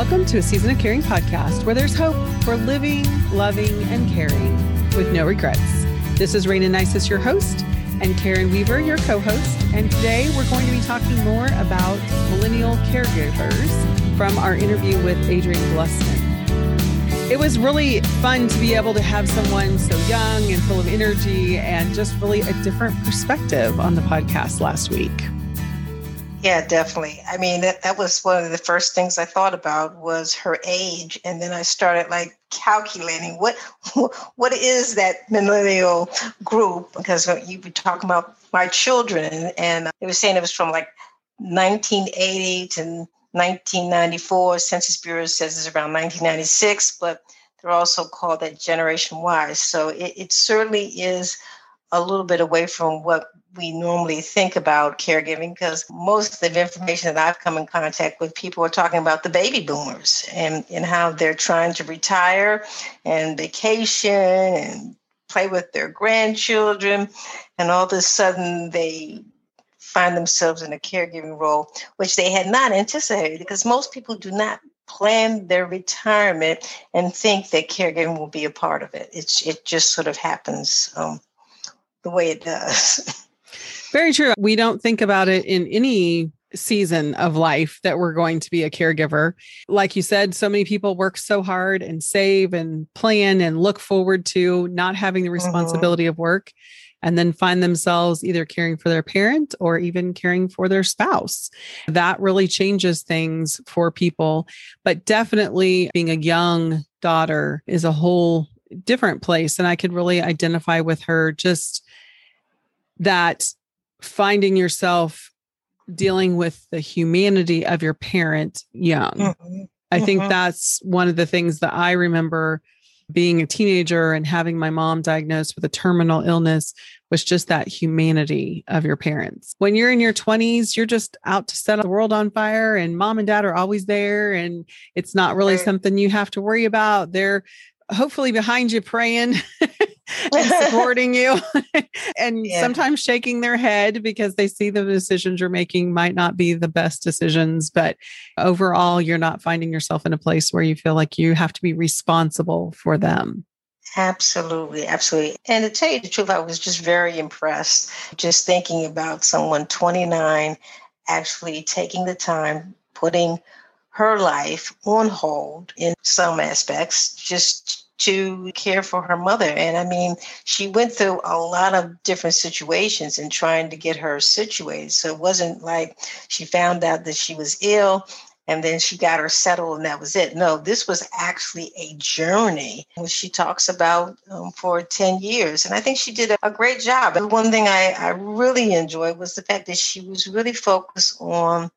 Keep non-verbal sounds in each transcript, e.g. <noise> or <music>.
Welcome to a Season of Caring podcast where there's hope for living, loving, and caring with no regrets. This is Rayna Neises, your host, and Karen Weaver, your co host. And today we're going to be talking more about millennial caregivers from our interview with Adrienne Glusman. It was really fun to be able to have someone so young and full of energy and just really a different perspective on the podcast last week. Yeah, definitely. I mean, that, that was one of the first things I thought about was her age. And then I started like calculating what <laughs> what is that millennial group because you were talking about my children and they were saying it was from like 1980 to 1994 census bureau says it's around 1996 but they're also called that generation y so it, it certainly is a little bit away from what we normally think about caregiving because most of the information that I've come in contact with, people are talking about the baby boomers and, and how they're trying to retire and vacation and play with their grandchildren. And all of a sudden, they find themselves in a caregiving role, which they had not anticipated because most people do not plan their retirement and think that caregiving will be a part of it. It's, it just sort of happens um, the way it does. <laughs> Very true. We don't think about it in any season of life that we're going to be a caregiver. Like you said, so many people work so hard and save and plan and look forward to not having the mm-hmm. responsibility mm-hmm. of work and then find themselves either caring for their parent or even caring for their spouse. That really changes things for people. But definitely being a young daughter is a whole different place. And I could really identify with her just that finding yourself dealing with the humanity of your parent young. Mm-hmm. I think mm-hmm. that's one of the things that I remember being a teenager and having my mom diagnosed with a terminal illness was just that humanity of your parents. When you're in your 20s, you're just out to set the world on fire, and mom and dad are always there, and it's not really right. something you have to worry about. They're hopefully behind you praying <laughs> and supporting you <laughs> and <laughs> yeah. sometimes shaking their head because they see the decisions you're making might not be the best decisions but overall you're not finding yourself in a place where you feel like you have to be responsible for them Absolutely, absolutely. And to tell you the truth, I was just very impressed just thinking about someone 29 actually taking the time, putting her life on hold in some aspects, just to care for her mother. And I mean, she went through a lot of different situations in trying to get her situated. So it wasn't like she found out that she was ill and then she got her settled and that was it. No, this was actually a journey, which she talks about um, for 10 years. And I think she did a great job. And one thing I, I really enjoyed was the fact that she was really focused on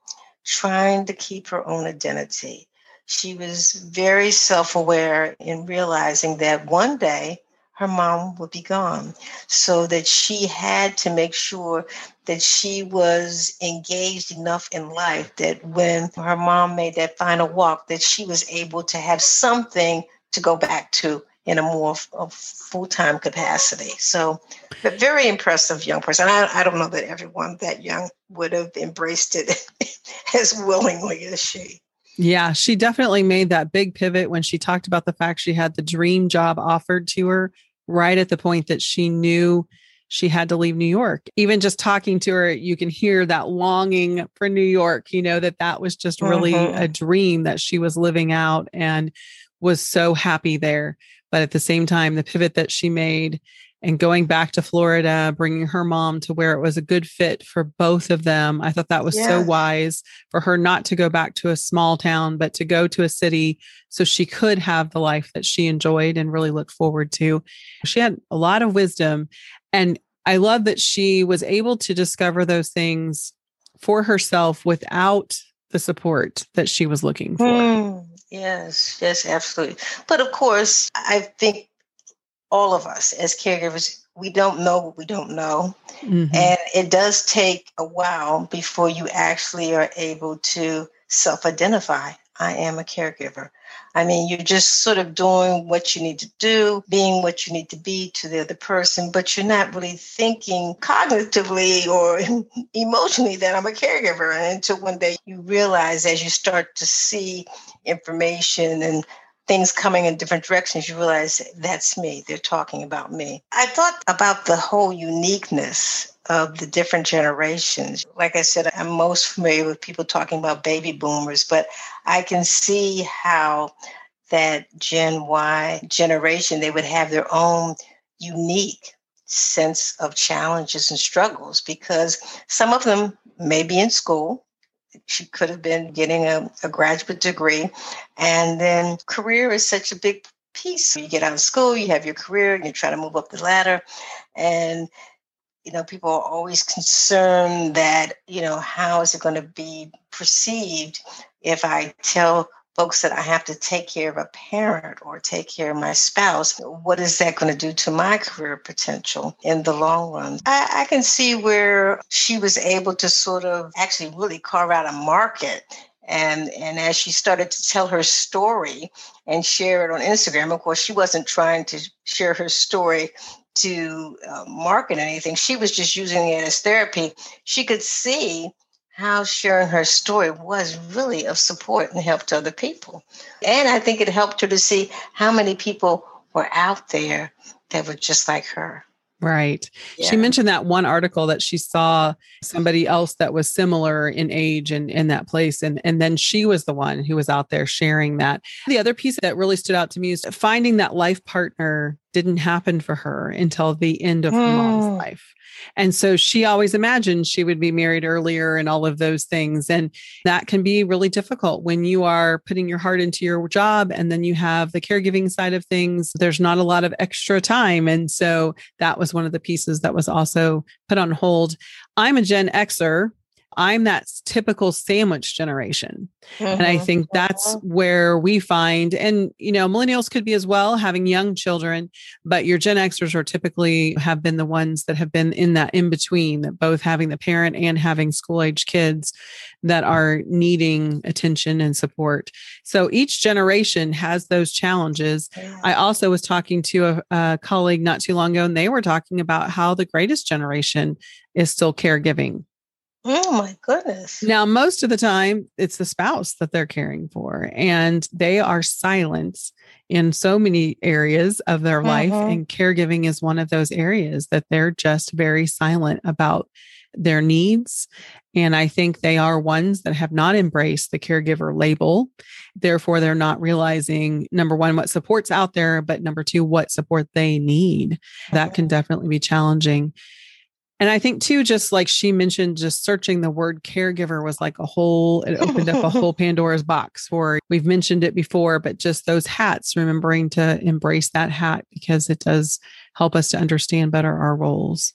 trying to keep her own identity she was very self aware in realizing that one day her mom would be gone. So that she had to make sure that she was engaged enough in life that when her mom made that final walk, that she was able to have something to go back to in a more full-time capacity. So a very impressive young person. I, I don't know that everyone that young would have embraced it <laughs> as willingly as she. Yeah, she definitely made that big pivot when she talked about the fact she had the dream job offered to her right at the point that she knew she had to leave New York. Even just talking to her, you can hear that longing for New York, you know, that that was just really mm-hmm. a dream that she was living out and was so happy there. But at the same time, the pivot that she made and going back to Florida, bringing her mom to where it was a good fit for both of them. I thought that was yeah. so wise for her not to go back to a small town, but to go to a city so she could have the life that she enjoyed and really looked forward to. She had a lot of wisdom. And I love that she was able to discover those things for herself without the support that she was looking for. Mm, yes, yes, absolutely. But of course, I think all of us as caregivers, we don't know what we don't know. Mm-hmm. And it does take a while before you actually are able to self identify. I am a caregiver. I mean, you're just sort of doing what you need to do, being what you need to be to the other person, but you're not really thinking cognitively or <laughs> emotionally that I'm a caregiver. And until one day you realize as you start to see information and things coming in different directions, you realize that's me. They're talking about me. I thought about the whole uniqueness of the different generations. Like I said, I'm most familiar with people talking about baby boomers, but I can see how that Gen Y generation, they would have their own unique sense of challenges and struggles because some of them may be in school she could have been getting a, a graduate degree. And then career is such a big piece. You get out of school, you have your career, and you try to move up the ladder. And you know, people are always concerned that, you know, how is it going to be perceived if I tell folks that I have to take care of a parent or take care of my spouse, what is that going to do to my career potential in the long run? I, I, can see where she was able to sort of actually really carve out a market. And, and as she started to tell her story and share it on Instagram, of course, she wasn't trying to share her story to uh, market anything. She was just using it as therapy. She could see how sharing her story was really of support and help to other people. And I think it helped her to see how many people were out there that were just like her. Right. Yeah. She mentioned that one article that she saw somebody else that was similar in age and in that place. And, and then she was the one who was out there sharing that. The other piece that really stood out to me is finding that life partner didn't happen for her until the end of her mm. mom's life. And so she always imagined she would be married earlier and all of those things. And that can be really difficult when you are putting your heart into your job and then you have the caregiving side of things. There's not a lot of extra time. And so that was one of the pieces that was also put on hold. I'm a Gen Xer. I'm that typical sandwich generation. Mm-hmm. And I mm-hmm. think that's mm-hmm. where we find, and you know, millennials could be as well, having young children, but your Gen Xers are typically have been the ones that have been in that in between, that both having the parent and having school age kids that are needing attention and support. So each generation has those challenges. Yeah. I also was talking to a, a colleague not too long ago, and they were talking about how the greatest generation is still caregiving Oh my goodness. Now, most of the time, it's the spouse that they're caring for, and they are silent in so many areas of their mm-hmm. life. And caregiving is one of those areas that they're just very silent about their needs. And I think they are ones that have not embraced the caregiver label. Therefore, they're not realizing number one, what support's out there, but number two, what support they need. That can definitely be challenging. And I think too, just like she mentioned, just searching the word caregiver was like a whole, it opened up a <laughs> whole Pandora's box for, we've mentioned it before, but just those hats, remembering to embrace that hat because it does help us to understand better our roles.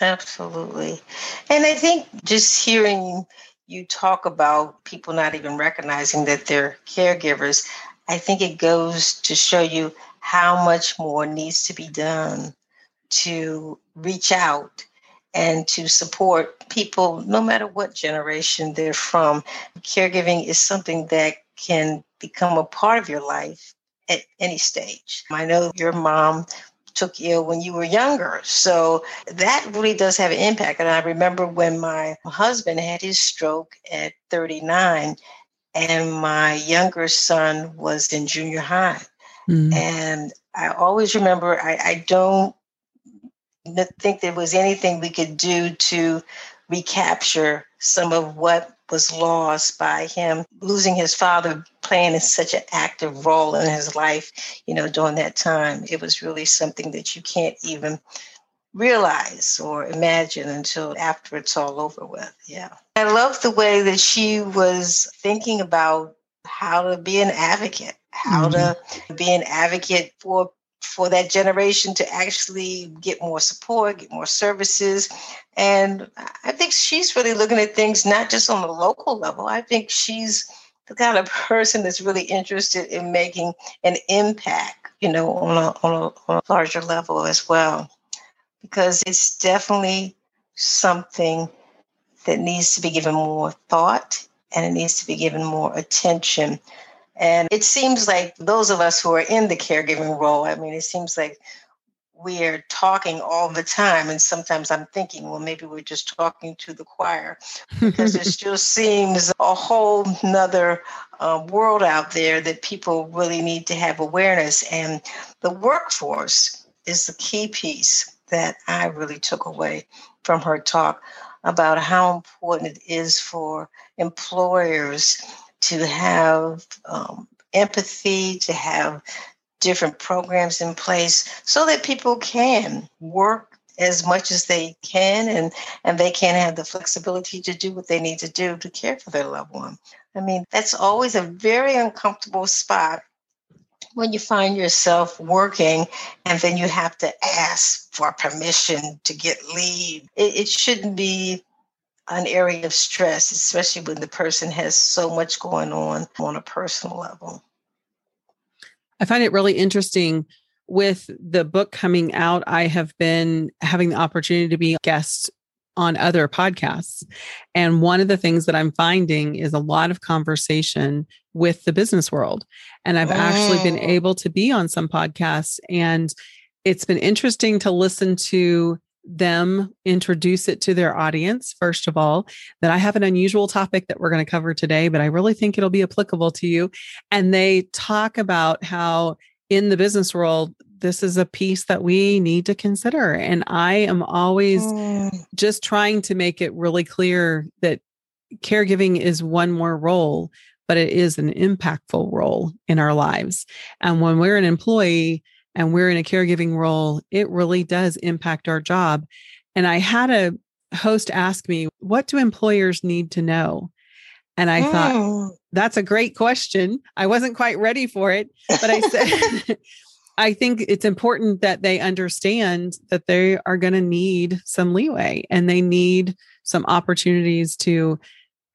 Absolutely. And I think just hearing you talk about people not even recognizing that they're caregivers, I think it goes to show you how much more needs to be done to reach out and to support people no matter what generation they're from. Caregiving is something that can become a part of your life at any stage. I know your mom took ill when you were younger. So that really does have an impact. And I remember when my husband had his stroke at 39 and my younger son was in junior high. Mm. And I always remember, I, I don't think there was anything we could do to recapture some of what was lost by him losing his father playing such an active role in his life you know during that time it was really something that you can't even realize or imagine until after it's all over with yeah i love the way that she was thinking about how to be an advocate how mm-hmm. to be an advocate for for that generation to actually get more support, get more services. And I think she's really looking at things not just on the local level. I think she's the kind of person that's really interested in making an impact, you know, on a, on a, on a larger level as well. Because it's definitely something that needs to be given more thought and it needs to be given more attention And it seems like those of us who are in the caregiving role, I mean, it seems like we are talking all the time. And sometimes I'm thinking, well, maybe we're just talking to the choir because it <laughs> still seems a whole nother uh, world out there that people really need to have awareness. And the workforce is the key piece that I really took away from her talk about how important it is for employers to have um, empathy, to have different programs in place so that people can work as much as they can and and they can have the flexibility to do what they need to do to care for their loved one. I mean that's always a very uncomfortable spot when you find yourself working and then you have to ask for permission to get leave. It, it shouldn't be an area of stress especially when the person has so much going on on a personal level I find it really interesting with the book coming out. I have been having the opportunity to be a guest on other podcasts. And one of the things that I'm finding is a lot of conversation with the business world. And I've actually been oh. able to be on some podcasts and it's been interesting to listen to them introduce it to their audience, first of all, that I have an unusual topic that we're going to cover today, but I really think it'll be applicable to you. And they talk about how in the business world, this is a piece that we need to consider. And I am always mm. just trying to make it really clear that caregiving is one more role, but it is an impactful role in our lives. And when we're an employee, and we're in a caregiving role, it really does impact our job. And I had a host ask me, What do employers need to know? And I mm. thought, That's a great question. I wasn't quite ready for it, but I said, <laughs> <laughs> I think it's important that they understand that they are going to need some leeway and they need some opportunities to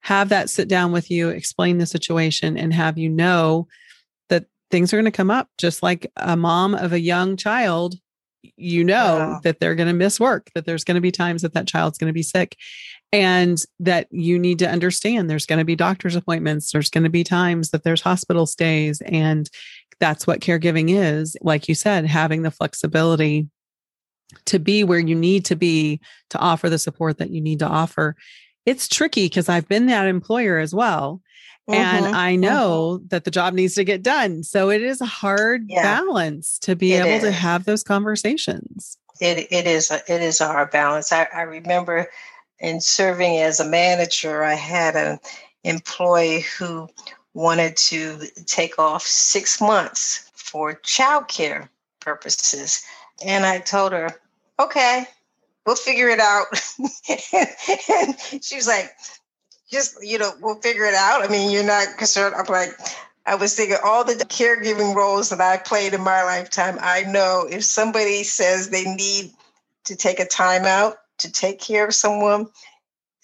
have that sit down with you, explain the situation, and have you know things are going to come up just like a mom of a young child you know that they're going to miss work that there's going to be times that that child's going to be sick and that you need to understand there's going to be doctor's appointments there's going to be times that there's hospital stays and that's what caregiving is like you said having the flexibility to be where you need to be to offer the support that you need to offer it's tricky because i've been that employer as well and mm-hmm, I mm-hmm. know mm-hmm. that the job needs to get done. So it is a hard yeah, balance to be able is. to have those conversations. It, it is a, it is a hard balance. I, I remember in serving as a manager, I had an employee who wanted to take off six months for childcare purposes. And I told her, okay, we'll figure it out. <laughs> and she was like, just you know we'll figure it out. I mean you're not concerned. I'm like i was thinking all the caregiving roles that i played in my lifetime i know if somebody says they need to take a time out to take care of someone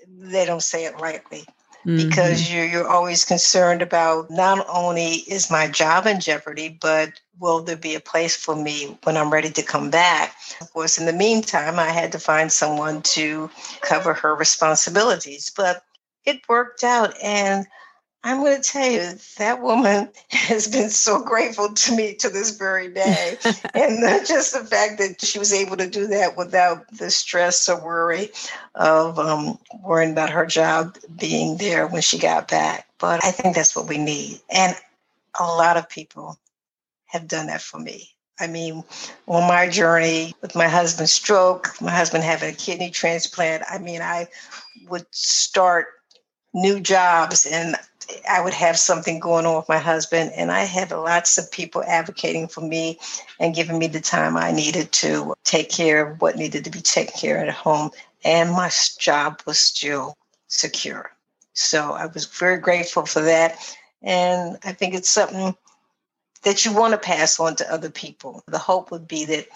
they don't say it lightly mm-hmm. because you're, you're always concerned about not only is my job in jeopardy but will there be a place for me when I'm ready to come back? Of course, in the meantime, I had to find someone to cover her responsibilities. But it worked out. And I'm going to tell you, that woman <laughs> has been so grateful to me to this very day. <laughs> and just the fact that she was able to do that without the stress or worry of um, worrying about her job being there when she got back. But I think that's what we need. And a lot of people have done that for me. I mean, on my journey with my husband's stroke, my husband having a kidney transplant, I mean, I would start new jobs and I would have something going on with my husband, and I had lots of people advocating for me and giving me the time I needed to take care of what needed to be taken care of at home. And my job was still secure. So I was very grateful for that. And I think it's something that you want to pass on to other people. The hope would be that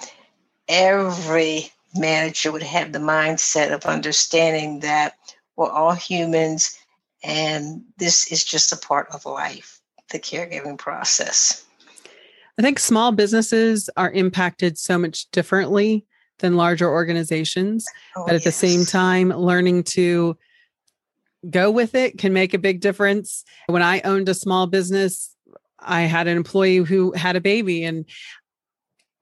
every manager would have the mindset of understanding that we're all humans and this is just a part of life, the caregiving process. I think small businesses are impacted so much differently than larger organizations. Oh, but at yes. the same time, learning to go with it can make a big difference. When I owned a small business, I had an employee who had a baby and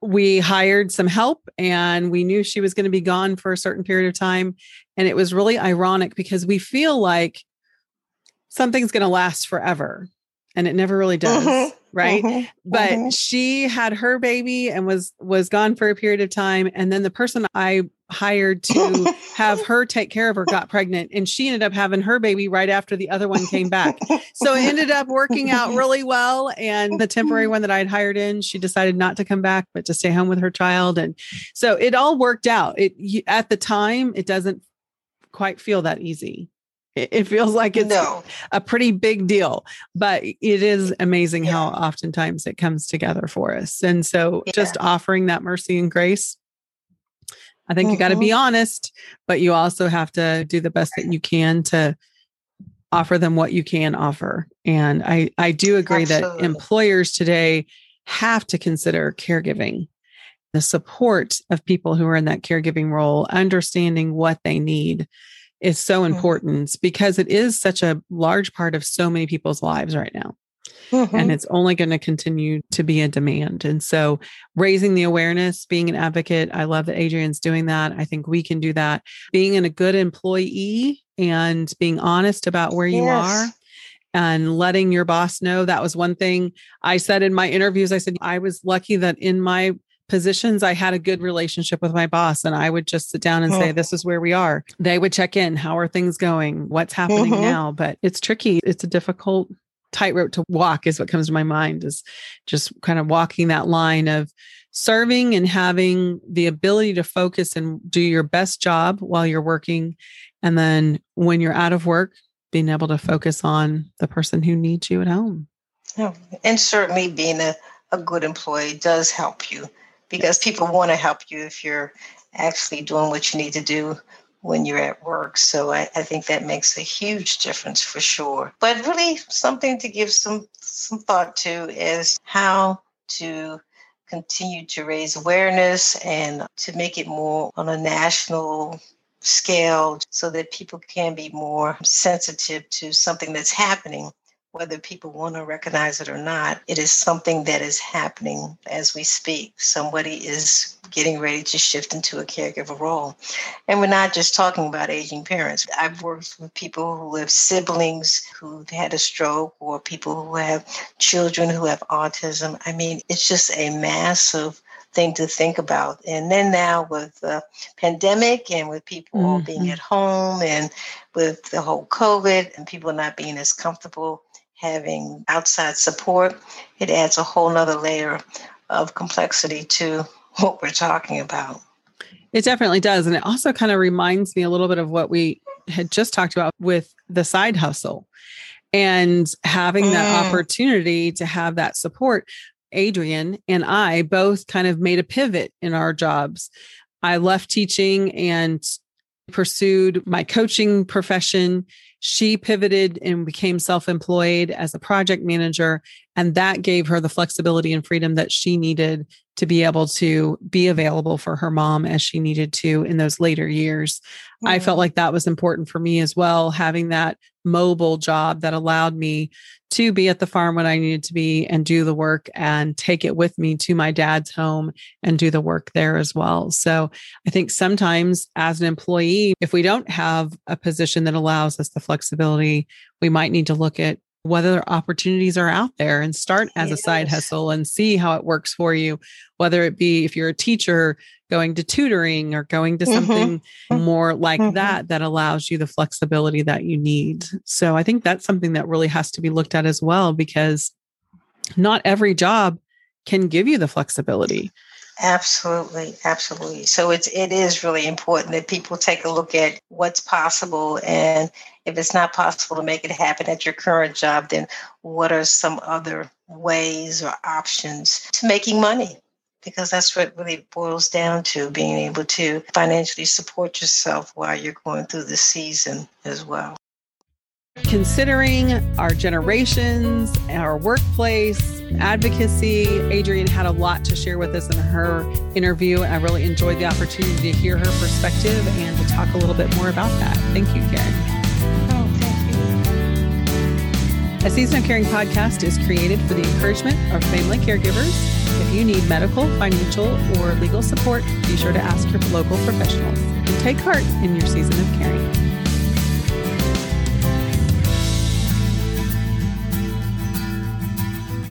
we hired some help and we knew she was going to be gone for a certain period of time. And it was really ironic because we feel like something's going to last forever and it never really does. Mm-hmm right mm-hmm. but mm-hmm. she had her baby and was was gone for a period of time and then the person i hired to have her take care of her got pregnant and she ended up having her baby right after the other one came back so it ended up working out really well and the temporary one that i had hired in she decided not to come back but to stay home with her child and so it all worked out it at the time it doesn't quite feel that easy it feels like it's no. a pretty big deal, but it is amazing yeah. how oftentimes it comes together for us. And so yeah. just offering that mercy and grace, I think mm-hmm. you got to be honest, but you also have to do the best that you can to offer them what you can offer. And I, I do agree Absolutely. that employers today have to consider caregiving the support of people who are in that caregiving role, understanding what they need is so important because it is such a large part of so many people's lives right now. Mm-hmm. And it's only going to continue to be a demand. And so, raising the awareness, being an advocate, I love that Adrienne's doing that. I think we can do that. Being in a good employee and being honest about where you yes. are and letting your boss know that was one thing I said in my interviews. I said, I was lucky that in my positions, I had a good relationship with my boss and I would just sit down and say, This is where we are. They would check in. How are things going? What's happening mm-hmm. now? But it's tricky. It's a difficult tightrope to walk, is what comes to my mind, is just kind of walking that line of serving and having the ability to focus and do your best job while you're working. And then when you're out of work, being able to focus on the person who needs you at home. Yeah. And certainly being a, a good employee does help you because people want to help you if you're actually doing what you need to do when you're at work. So I, I, think that makes a huge difference for sure. But really something to give some some thought to is how to continue to raise awareness and to make it more on a national scale so that people can be more sensitive to something that's happening whether people want to recognize it or not, it is something that is happening as we speak. Somebody is getting ready to shift into a caregiver role. And we're not just talking about aging parents. I've worked with people who have siblings who've had a stroke or people who have children who have autism. I mean, it's just a massive thing to think about. And then now with the pandemic and with people mm-hmm. being at home and with the whole COVID and people not being as comfortable having outside support, it adds a whole nother layer of complexity to what we're talking about. It definitely does. And it also kind of reminds me a little bit of what we had just talked about with the side hustle and having mm. that opportunity to have that support. Adrienne and I both kind of made a pivot in our jobs. I left teaching and pursued my coaching profession she pivoted and became self employed as a project manager. And that gave her the flexibility and freedom that she needed to be able to be available for her mom as she needed to in those later years. Mm-hmm. I felt like that was important for me as well, having that mobile job that allowed me to be at the farm when I needed to be and do the work and take it with me to my dad's home and do the work there as well. So I think sometimes as an employee, if we don't have a position that allows us the flexibility, we might need to look at whether opportunities are out there and start as yes. a side hustle and see how it works for you whether it be if you're a teacher going to tutoring or going to mm-hmm. something mm-hmm. more like mm-hmm. that that allows you the flexibility that you need so i think that's something that really has to be looked at as well because not every job can give you the flexibility Absolutely, absolutely. So it's it is really important that people take a look at what's possible and if it's not possible to make it happen at your current job, then what are some other ways or options to making money? Because that's what really boils down to being able to financially support yourself while you're going through the season as well. Considering our generations, our workplace, advocacy, Adrienne had a lot to share with us in her interview. I really enjoyed the opportunity to hear her perspective and to talk a little bit more about that. Thank you, Karen. Oh, thank you. A Season of Caring podcast is created for the encouragement of family caregivers. If you need medical, financial, or legal support, be sure to ask your local professionals and take heart in your season of caring.